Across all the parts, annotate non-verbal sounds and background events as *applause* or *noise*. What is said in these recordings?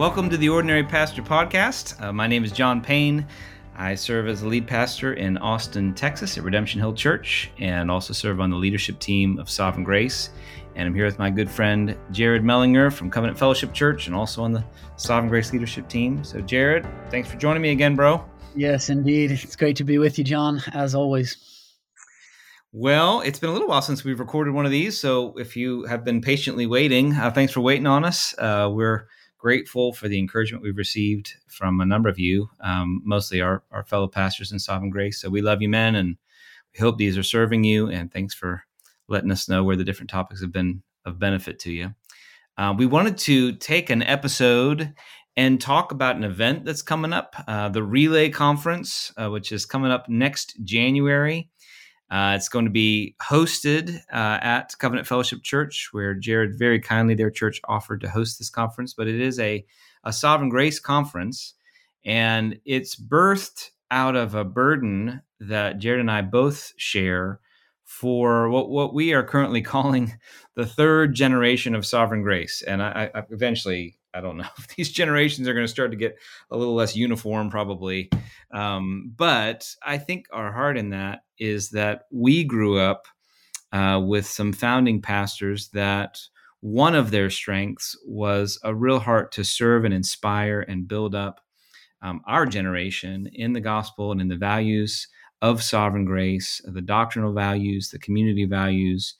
Welcome to the Ordinary Pastor Podcast. Uh, my name is John Payne. I serve as the lead pastor in Austin, Texas at Redemption Hill Church and also serve on the leadership team of Sovereign Grace. And I'm here with my good friend Jared Mellinger from Covenant Fellowship Church and also on the Sovereign Grace leadership team. So, Jared, thanks for joining me again, bro. Yes, indeed. It's great to be with you, John, as always. Well, it's been a little while since we've recorded one of these. So, if you have been patiently waiting, uh, thanks for waiting on us. Uh, we're grateful for the encouragement we've received from a number of you, um, mostly our, our fellow pastors in Sovereign Grace. So we love you, men, and we hope these are serving you. And thanks for letting us know where the different topics have been of benefit to you. Uh, we wanted to take an episode and talk about an event that's coming up, uh, the Relay Conference, uh, which is coming up next January. Uh, it's going to be hosted uh, at Covenant Fellowship Church, where Jared very kindly, their church, offered to host this conference. But it is a, a Sovereign Grace conference, and it's birthed out of a burden that Jared and I both share for what, what we are currently *laughs* calling the third generation of Sovereign Grace. And I, I eventually I don't know *laughs* if these generations are going to start to get a little less uniform, probably. Um, but I think our heart in that is that we grew up uh, with some founding pastors that one of their strengths was a real heart to serve and inspire and build up um, our generation in the gospel and in the values of sovereign grace, the doctrinal values, the community values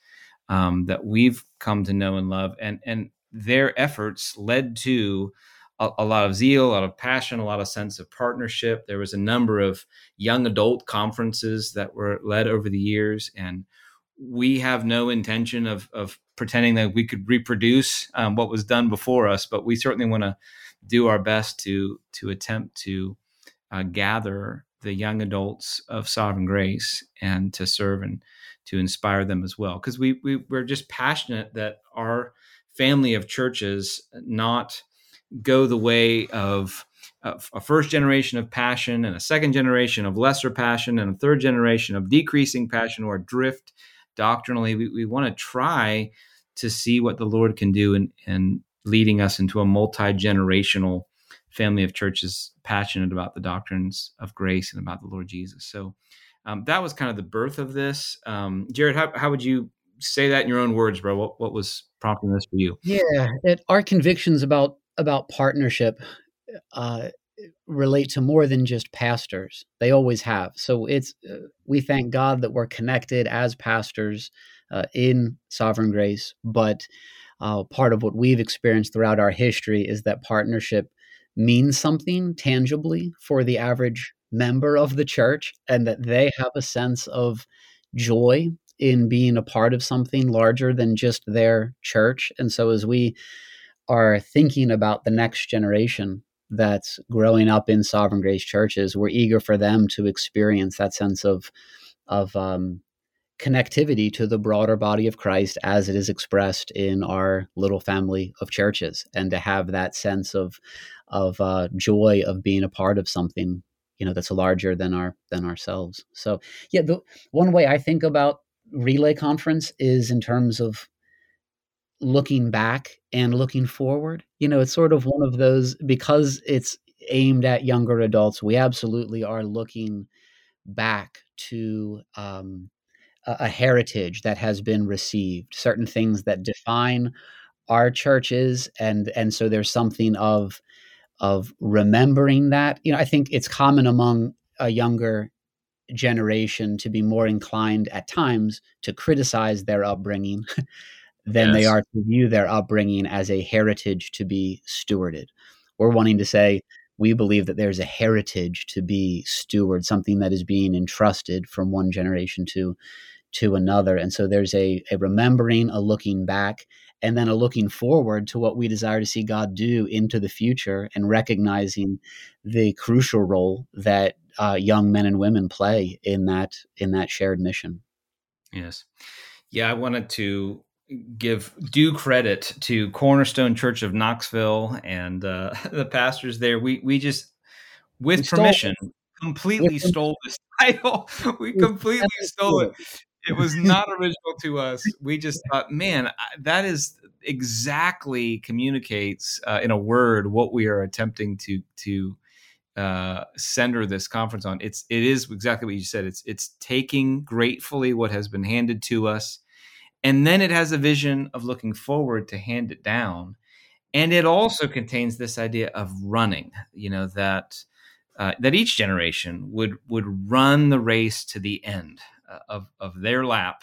um, that we've come to know and love. And and their efforts led to a, a, lot of zeal, a lot of passion, a lot of sense of partnership. There was a number of young adult conferences that were led over the years, and we have no intention of, of pretending that we could reproduce um, what was done before us, but we certainly want to do our best to to attempt to uh, gather the young adults of Sovereign Grace and to serve and to inspire them as well, because we, we we're just passionate that our family of churches not go the way of a first generation of passion and a second generation of lesser passion and a third generation of decreasing passion or drift doctrinally. We, we want to try to see what the Lord can do in, in leading us into a multi generational family of churches passionate about the doctrines of grace and about the Lord Jesus. So um, that was kind of the birth of this. Um, Jared, how, how would you say that in your own words, bro. What what was prompting this for you? Yeah, it, our convictions about about partnership uh, relate to more than just pastors. They always have. So it's uh, we thank God that we're connected as pastors uh, in Sovereign Grace, but uh, part of what we've experienced throughout our history is that partnership means something tangibly for the average member of the church, and that they have a sense of joy in being a part of something larger than just their church. And so, as we are thinking about the next generation that's growing up in sovereign grace churches, we're eager for them to experience that sense of of um, connectivity to the broader body of Christ as it is expressed in our little family of churches, and to have that sense of of uh, joy of being a part of something you know that's larger than our than ourselves. So yeah, the one way I think about relay conference is in terms of looking back and looking forward. You know, it's sort of one of those because it's aimed at younger adults. We absolutely are looking back to um, a, a heritage that has been received, certain things that define our churches, and and so there's something of of remembering that. You know, I think it's common among a younger generation to be more inclined at times to criticize their upbringing *laughs* than yes. they are to view their upbringing as a heritage to be stewarded. We're wanting to say, we believe that there's a heritage to be steward, something that is being entrusted from one generation to to another. And so there's a, a remembering, a looking back, and then a looking forward to what we desire to see God do into the future and recognizing the crucial role that uh, young men and women play in that in that shared mission. Yes, yeah, I wanted to give due credit to Cornerstone Church of Knoxville and uh, *laughs* the pastors there. We we just, with we permission, stole, completely stole this *laughs* title. We completely *laughs* stole it. It was not original to us. We just thought, man, that is exactly communicates uh, in a word what we are attempting to to uh, center this conference on. It's it is exactly what you said. It's it's taking gratefully what has been handed to us, and then it has a vision of looking forward to hand it down, and it also contains this idea of running. You know that uh, that each generation would would run the race to the end uh, of of their lap,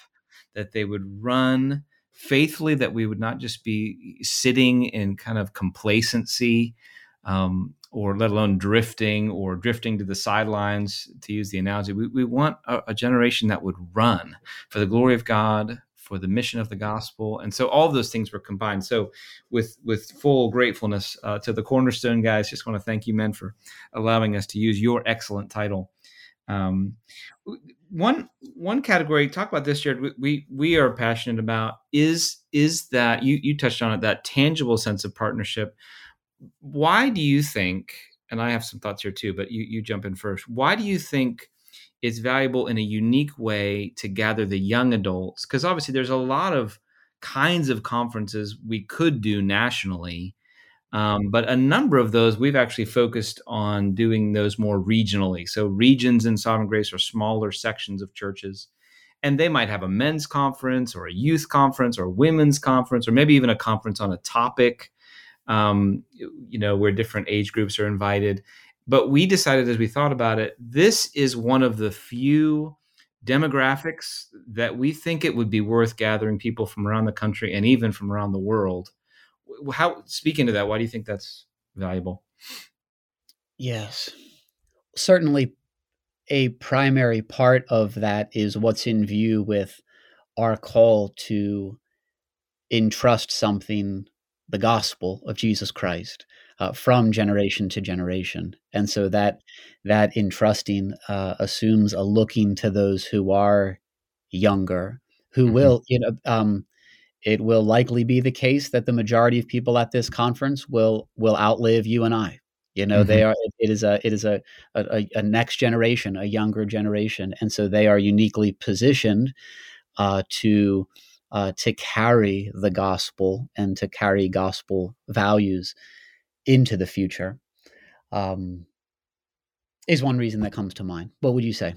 that they would run faithfully, that we would not just be sitting in kind of complacency. Um, or let alone drifting or drifting to the sidelines, to use the analogy. We, we want a, a, generation that would run for the glory of God, for the mission of the gospel. And so all of those things were combined. So with, with full gratefulness uh, to the Cornerstone guys, just want to thank you, men, for allowing us to use your excellent title. Um, one one category talk about this Jared we we are passionate about is is that you you touched on it that tangible sense of partnership why do you think, and I have some thoughts here too, but you, you jump in first. Why do you think it's valuable in a unique way to gather the young adults? Because obviously there's a lot of kinds of conferences we could do nationally. Um, but a number of those we've actually focused on doing those more regionally. So regions in Sovereign Grace are smaller sections of churches, and they might have a men's conference or a youth conference or a women's conference or maybe even a conference on a topic um, you know, where different age groups are invited. But we decided as we thought about it, this is one of the few demographics that we think it would be worth gathering people from around the country and even from around the world. How speaking to that, why do you think that's valuable? Yes. Certainly a primary part of that is what's in view with our call to entrust something the gospel of Jesus Christ uh, from generation to generation, and so that that entrusting uh, assumes a looking to those who are younger, who mm-hmm. will you know. Um, it will likely be the case that the majority of people at this conference will will outlive you and I. You know, mm-hmm. they are. It is a it is a, a, a next generation, a younger generation, and so they are uniquely positioned uh, to uh, to carry the gospel and to carry gospel values into the future um, is one reason that comes to mind. What would you say?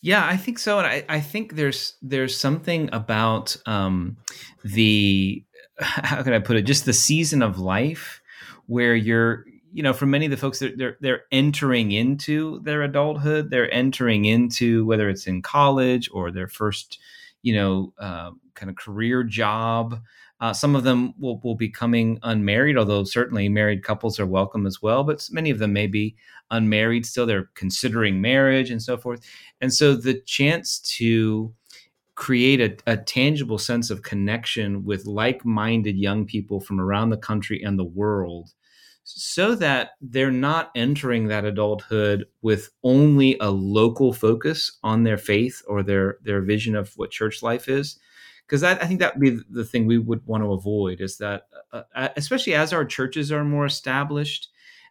Yeah, I think so, and I, I think there's there's something about um, the *laughs* how can I put it? Just the season of life where you're you know for many of the folks they're, they're, they're entering into their adulthood they're entering into whether it's in college or their first you know, uh, kind of career job. Uh, some of them will, will be coming unmarried, although certainly married couples are welcome as well. But many of them may be unmarried still. They're considering marriage and so forth. And so the chance to create a, a tangible sense of connection with like minded young people from around the country and the world so that they're not entering that adulthood with only a local focus on their faith or their their vision of what church life is. Because I, I, think that would be the thing we would want to avoid is that uh, uh, especially as our churches are more established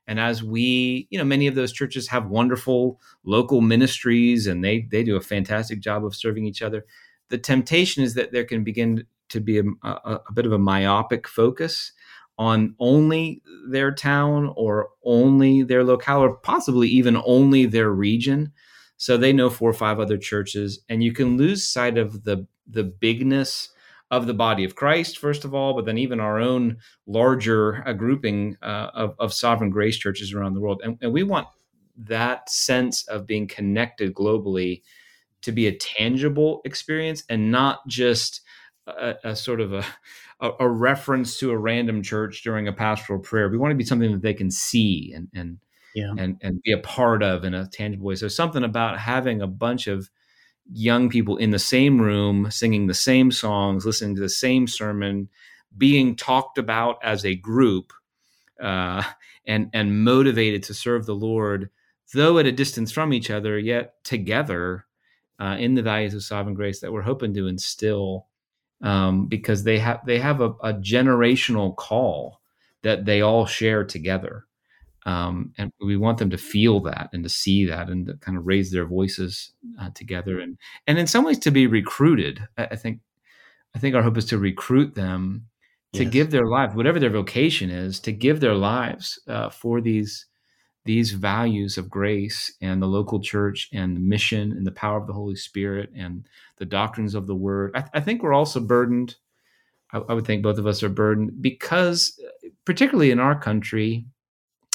and as we you know many of those churches have wonderful local ministries and they they do a fantastic job of serving each other the temptation is that there can begin to be a, a, a bit of a myopic focus on only their town or only their locale or possibly even only their region. So they know four or five other churches and you can lose sight of the the bigness of the body of christ first of all but then even our own larger uh, grouping uh, of, of sovereign grace churches around the world. And, and we want that sense of being connected globally to be a tangible experience and not just a, a sort of a a, a, reference to a random church during a pastoral prayer. We want to be something that they can see and and yeah. and and be a part of in a tangible way. So something about having a bunch of young people in the same room singing the same songs, listening to the same sermon, being talked about as a group, uh, and and motivated to serve the Lord, though at a distance from each other, yet together uh, in the values of sovereign grace that we're hoping to instill um, because they have they have a, a, generational call that they all share together, um, and we want them to feel that and to see that and to kind of raise their voices uh, together and and in some ways to be recruited. I, I think I think our hope is to recruit them to yes. give their life, whatever their vocation is, to give their lives uh, for these these values of grace and the local church and the mission and the power of the Holy Spirit and the doctrines of the Word. I, I think we're also burdened. I, I, would think both of us are burdened because, uh, particularly in our country,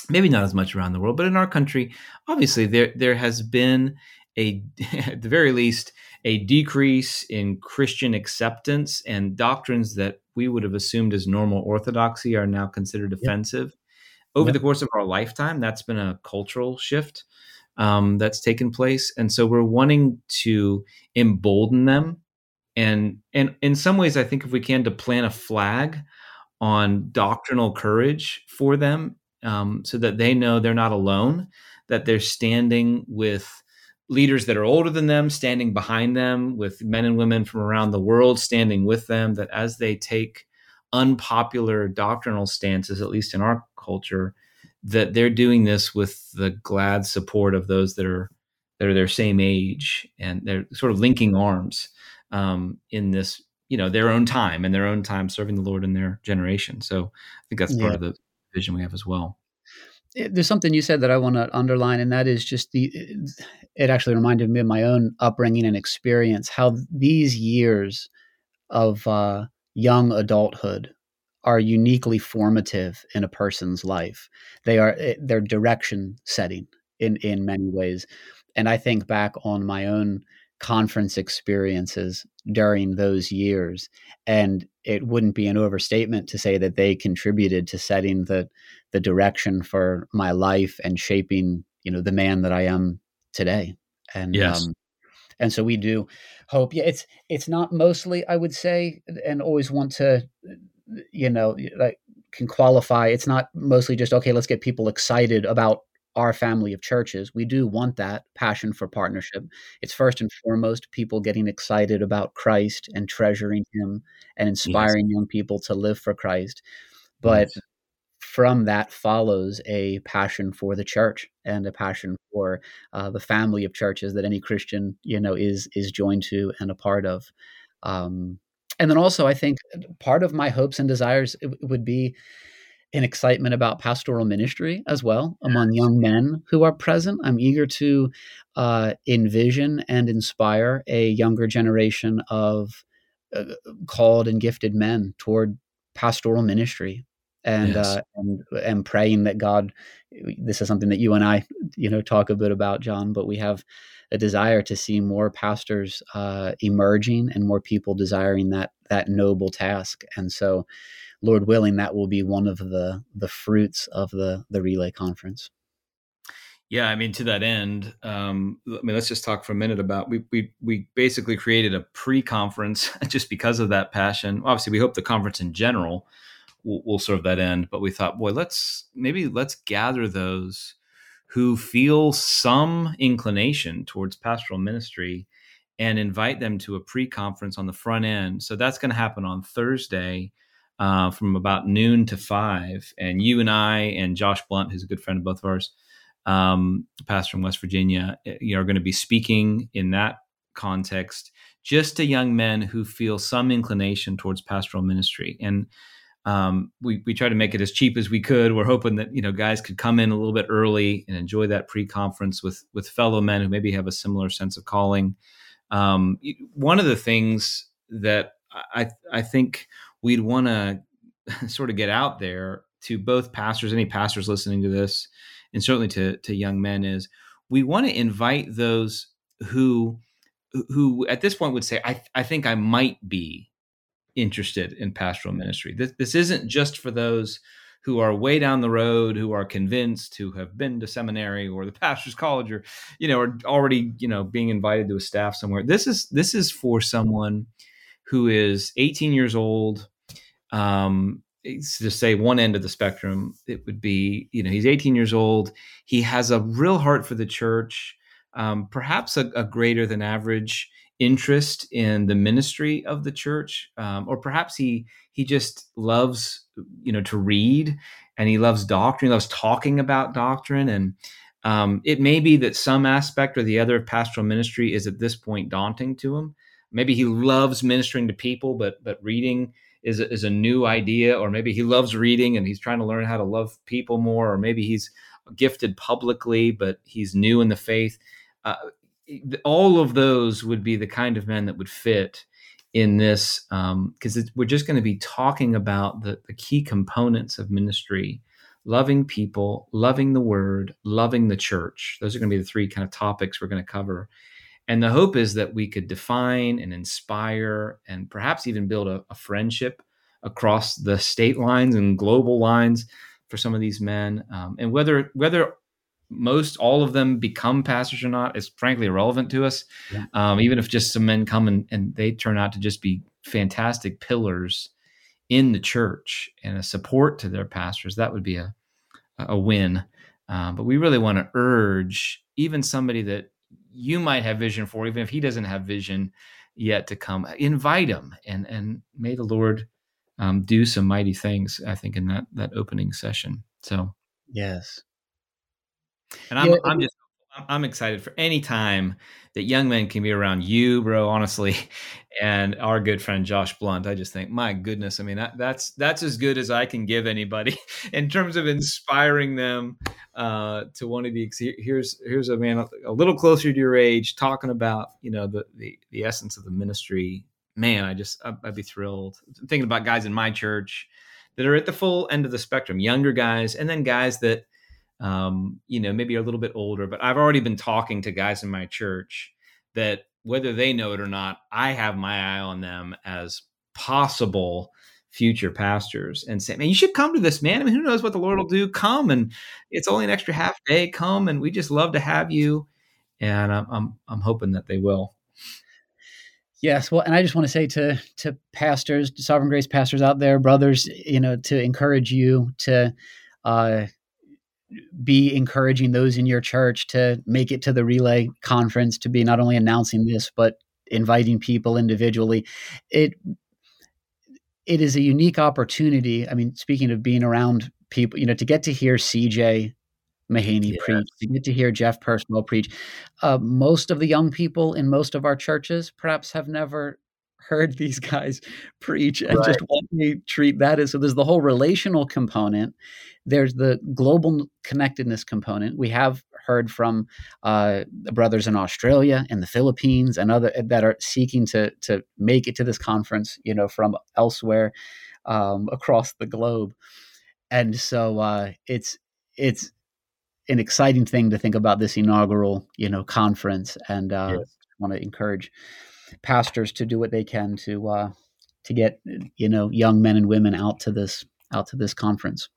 maybe not as much around the world, but in our country, obviously there there has been a, *laughs* at the very least, a decrease in Christian acceptance and doctrines that we would have assumed as normal orthodoxy are now considered offensive. Yep. Over yep. the course of our lifetime, that's been a cultural shift um, that's taken place, and so we're wanting to embolden them, and and in some ways, I think if we can to plant a flag on doctrinal courage for them, um, so that they know they're not alone, that they're standing with leaders that are older than them standing behind them with men and women from around the world standing with them that as they take unpopular doctrinal stances at least in our culture that they're doing this with the glad support of those that are that are their same age and they're sort of linking arms um, in this you know their own time and their own time serving the lord in their generation so i think that's part yeah. of the vision we have as well Eh, there's something you said that I want to underline, and that is just the. It actually reminded me of my own upbringing and experience. How these years of uh, young adulthood are uniquely formative in a person's life. They are eh, they're direction setting in in many ways, and I think back on my own conference experiences during those years and it wouldn't be an overstatement to say that they contributed to setting the the direction for my life and shaping you know the man that I am today and yes. Um, and so we do hope yeah it's it's not mostly I would say and always want to you know like can qualify it's not mostly just okay let's get people excited about our family of churches. We do want that passion for partnership. It's first and foremost people getting excited about Christ and treasuring Him and inspiring yes. young people to live for Christ. But yes. from that follows a passion for the church and a passion for uh, the family of churches that any Christian, you know, is is joined to and a part of. Um, and then also, I think part of my hopes and desires would be an excitement about pastoral ministry as well among young men who are present. I'm eager to uh, envision and inspire a younger generation of uh, called and gifted men toward pastoral ministry. And, yes. uh, and and praying that God, this is something that you and I, you know, talk a bit about, John. But we have a desire to see more pastors uh, emerging and more people desiring that that noble task. And so, Lord willing, that will be one of the the fruits of the the relay conference. Yeah, I mean, to that end, um, I mean, let's just talk for a minute about we we we basically created a pre-conference *laughs* just because of that passion. Obviously, we hope the conference in general will, will serve that end, but we thought, boy, let's maybe let's gather those who feel some inclination towards pastoral ministry and invite them to a pre-conference on the front end. So that's going to happen on Thursday uh, from about noon to five. And you and I and Josh Blount, who's a good friend of both of ours, um, pastor from West Virginia, eh, you are going to be speaking in that context just to young men who feel some inclination towards pastoral ministry. And um, we, we try to make it as cheap as we could. We're hoping that you know guys could come in a little bit early and enjoy that pre-conference with with fellow men who maybe have a similar sense of calling. Um, one of the things that I I think we'd want to *laughs* sort of get out there to both pastors, any pastors listening to this, and certainly to to young men is we want to invite those who who at this point would say, I, I think I might be interested in pastoral ministry. This, this isn't just for those who are way down the road, who are convinced, who have been to seminary or the *laughs* pastor's college, or you know, are already you know being invited to a staff somewhere. This is this is for someone who is 18 years old. Um, to say one end of the spectrum, it would be, you know, he's 18 years old. He has a real heart for the church, um, perhaps a, a, greater than average interest in the ministry of the church, um, or perhaps he he just loves, you know, to read and he loves doctrine. He loves talking about doctrine, and um, it may be that some aspect or the other of pastoral ministry is at this point daunting to him maybe he loves ministering to people but but reading is a, is a new idea, or maybe he loves reading and he's trying to learn how to love people more, or maybe he's gifted publicly but he's new in the faith. Uh, all of those would be the kind of men that would fit in this because um, we're just going to be talking about the, the key components of ministry loving people loving the word loving the church. Those are going to be the three kind of topics we're going to cover. And the hope is that we could define and inspire and perhaps even build a, a fraendship across the state lines and global lines for some of these men. Um, and whether whether most all of them become pastors or not is frankly irrelevant to us. Yeah. Um, even if just some men come and, and they turn out to just be fantastic pillars in the church and a support to their pastors, that would be a, a win. Um, but we really want to urge even somebody that you might have vision for, even if he doesn't have vision yet to come, invite him and and may the Lord um, do some mighty things. I think in that that opening session. So yes, and I'm, yeah. I'm just, I'm excited for any time that young men can be around you, bro, honestly, *laughs* and our good friend Josh Blount. I just think, my goodness, I mean, that, that's, that's as good as I can give anybody *laughs* in terms of inspiring them uh, to want to be, here's, here's a man a little closer to your age talking about, you know, the, the, the essence of the ministry. Man, I just, I'd, be thrilled. I'm thinking about guys in my church that are at the full end of the spectrum, younger guys, and then guys that, um, you know, maybe a little bit older, but I've already been talking to guys in my church that whether they know it or not, I have my eye on them as possible future pastors and say, man, you should come to this, man. I mean, who knows what the Lord will do? Come and it's only an extra half day. Come and we just love to have you. And I'm, I'm, I'm hoping that they will. Yes, well, and I just want to say to to pastors, Sovereign Grace pastors out there, brothers, you know, to encourage you to uh, be encouraging those in your church to make it to the relay conference to be not only announcing this but inviting people individually it it is a unique opportunity i mean speaking of being around people you know to get to hear cj mahaney yes. preach to get to hear jeff purswell preach uh, most of the young people in most of our churches perhaps have never heard these guys *laughs* preach and right. just what they treat that as. So there's the whole relational component. There's the global connectedness component. We have heard from uh, brothers in Australia and the Philippines and other that are seeking to to make it to this conference. You know, from elsewhere um, across the globe, and so uh, it's it's an exciting thing to think about this inaugural you know conference and uh, yes. want to encourage pastors to do what they can to uh, to get you know young men and women out to this out to this conference.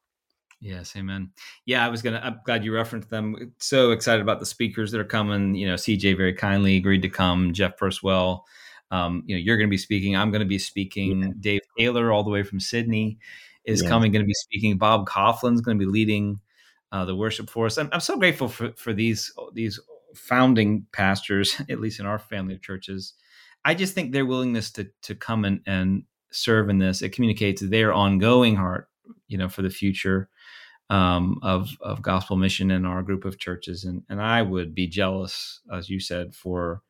Yes, amen. Yeah, I was gonna. I'm glad you referenced them. So excited about the speakers that are coming. You know, CJ very kindly agreed to come. Jeff Purswell, um, you know, you're going to be speaking. I'm going to be speaking. Yeah. Dave Taylor, all the way from Sydney, is yeah. coming. Going to be speaking. Bob Kauflin's going to be leading uh, the worship for us. I'm, I'm so grateful for for these these founding pastors, *laughs* at least in our family of churches, I just think their willingness to to come and, and serve in this it communicates their ongoing heart, you know, for the future um, of of gospel mission in our group of churches, and and I would be jealous, as you said, for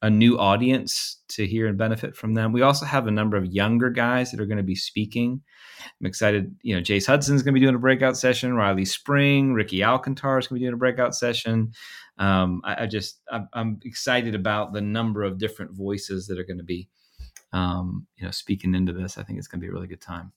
a new audience to hear and benefit from them. We also have a number of younger guys that are going to be speaking. I'm excited. You know, Jace Hudson's going to be doing a breakout session. Riley Spring, Ricky Alcantar is going to be doing a breakout session um, I, I, just I'm, I'm, excited about the number of different voices that are going to be um, you know speaking into this. I think it's going to be a really good time.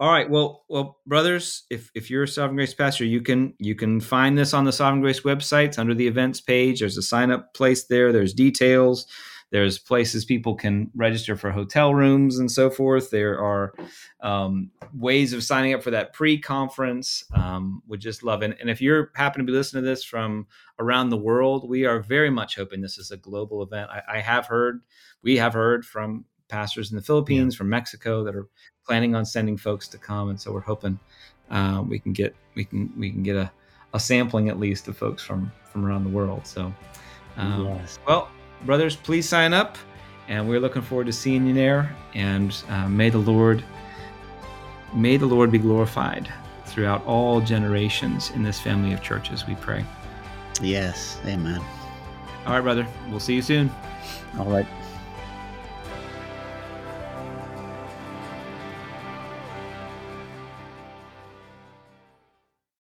All right, well, well, brothers, if if you're a Sovereign Grace pastor, you can you can find this on the Sovereign Grace website under the events page. There's a sign up place there. There's details. There's places people can register for hotel rooms and so forth. There are um, ways of signing up for that pre-conference. Um, would just love it. And if you're happen to be listening to this from around the world, we are very much hoping this is a global event. I, I have heard, we have heard from pastors in the Philippines, yeah. from Mexico that are planning on sending folks to come, and so we're hoping uh, we can get we can we can get a, a sampling at least of folks from from around the world. So, um, yes. well, brothers, please sign up. And we're looking forward to seeing you there. And uh, may the Lord, may the Lord be glorified throughout all generations in this family of churches. We pray. Yes, Amen. All right, brother. We'll see you soon. All right.